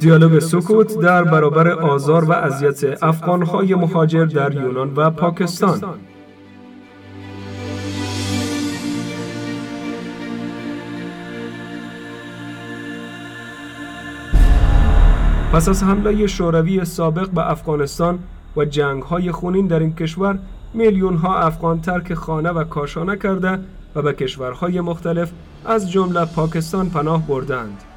دیالوگ سکوت در برابر آزار و اذیت افغانهای مهاجر در یونان و پاکستان پس از حمله شوروی سابق به افغانستان و جنگ های خونین در این کشور میلیون ها افغان ترک خانه و کاشانه کرده و به کشورهای مختلف از جمله پاکستان پناه بردند.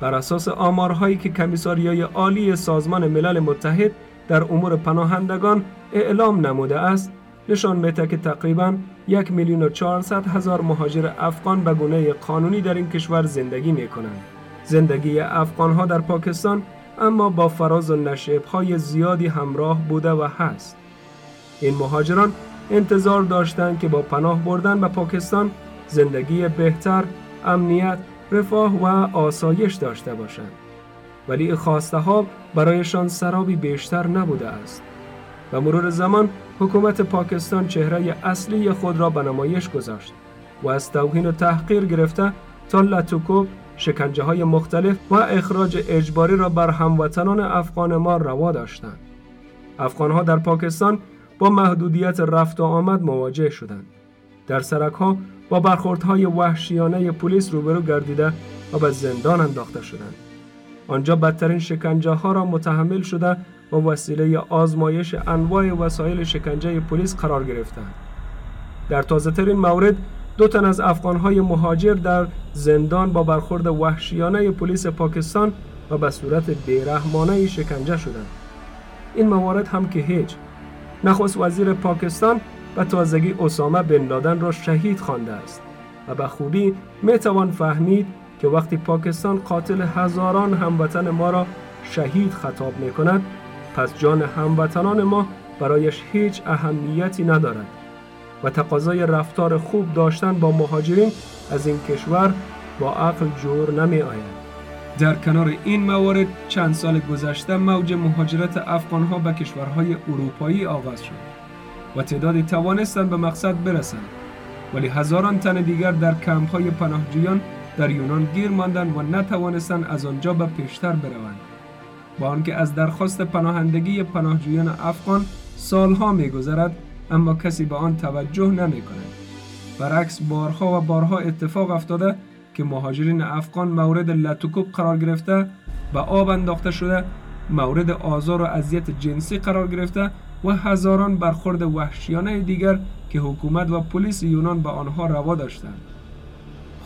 بر اساس آمارهایی که کمیساریای عالی سازمان ملل متحد در امور پناهندگان اعلام نموده است نشان میده که تقریبا یک میلیون و چهارصد هزار مهاجر افغان به گونه قانونی در این کشور زندگی می کنند. زندگی افغان ها در پاکستان اما با فراز و نشیب های زیادی همراه بوده و هست. این مهاجران انتظار داشتند که با پناه بردن به پاکستان زندگی بهتر، امنیت رفاه و آسایش داشته باشند ولی خواسته ها برایشان سرابی بیشتر نبوده است و مرور زمان حکومت پاکستان چهره اصلی خود را به نمایش گذاشت و از توهین و تحقیر گرفته تا لطوکوب شکنجه های مختلف و اخراج اجباری را بر هموطنان افغان ما روا داشتند. افغان ها در پاکستان با محدودیت رفت و آمد مواجه شدند. در سرک ها با برخوردهای وحشیانه پلیس روبرو گردیده و به زندان انداخته شدند. آنجا بدترین شکنجه ها را متحمل شده و وسیله آزمایش انواع وسایل شکنجه پلیس قرار گرفتند. در تازه ترین مورد دو تن از افغانهای مهاجر در زندان با برخورد وحشیانه پلیس پاکستان و به صورت بیرحمانه شکنجه شدند. این موارد هم که هیچ نخست وزیر پاکستان و تازگی اسامه بن لادن را شهید خوانده است و به خوبی می توان فهمید که وقتی پاکستان قاتل هزاران هموطن ما را شهید خطاب می کند پس جان هموطنان ما برایش هیچ اهمیتی ندارد و تقاضای رفتار خوب داشتن با مهاجرین از این کشور با عقل جور نمی آید. در کنار این موارد چند سال گذشته موج مهاجرت افغانها به کشورهای اروپایی آغاز شد و تعدادی توانستند به مقصد برسند ولی هزاران تن دیگر در کمپ های پناهجویان در یونان گیر ماندند و نتوانستند از آنجا به پیشتر بروند با آنکه از درخواست پناهندگی پناهجویان افغان سالها میگذرد اما کسی به آن توجه نمی کند. برعکس بارها و بارها اتفاق افتاده که مهاجرین افغان مورد لطوکوب قرار گرفته و آب انداخته شده مورد آزار و اذیت جنسی قرار گرفته و هزاران برخورد وحشیانه دیگر که حکومت و پلیس یونان به آنها روا داشتند.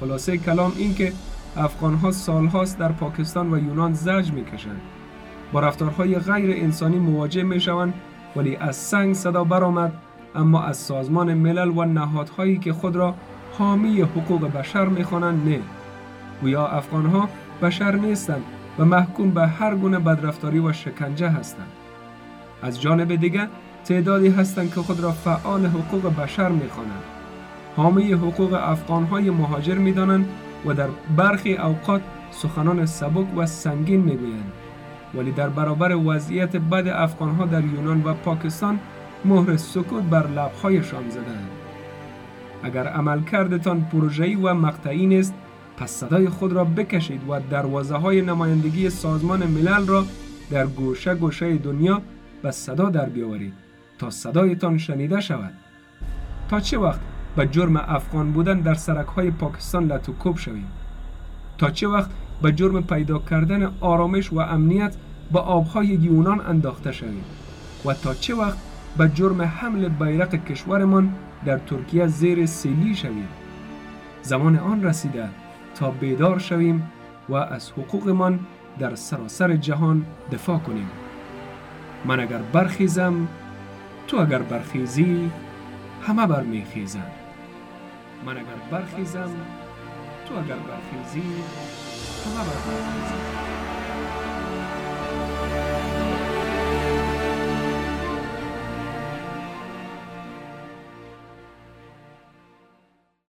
خلاصه کلام این که افغانها سالهاست در پاکستان و یونان زج می‌کشند. با رفتارهای غیر انسانی مواجه می‌شوند ولی از سنگ صدا برآمد اما از سازمان ملل و نهادهایی که خود را حامی حقوق بشر می‌خوانند نه. گویا افغانها بشر نیستند و محکوم به هر گونه بدرفتاری و شکنجه هستند. از جانب دیگر تعدادی هستند که خود را فعال حقوق بشر می‌خوانند. حامی حقوق افغانهای مهاجر می‌دانند و در برخی اوقات سخنان سبک و سنگین می‌گویند. ولی در برابر وضعیت بد افغانها در یونان و پاکستان مهر سکوت بر لبهایشان زدند. اگر عمل کردتان پروژه‌ای و مقطعی نیست پس صدای خود را بکشید و دروازه های نمایندگی سازمان ملل را در گوشه گوشه دنیا به صدا در بیاورید تا صدایتان شنیده شود. تا چه وقت به جرم افغان بودن در سرک های پاکستان لطوکوب شویم؟ تا چه وقت به جرم پیدا کردن آرامش و امنیت به آبهای یونان انداخته شویم؟ و تا چه وقت به جرم حمل بیرق کشورمان در ترکیه زیر سیلی شویم؟ زمان آن رسیده تا بیدار شویم و از حقوقمان در سراسر جهان دفاع کنیم. من اگر برخیزم تو اگر برخیزی همه برمیخیزند من اگر برخیزم تو اگر برخیزی همه برمیخیزند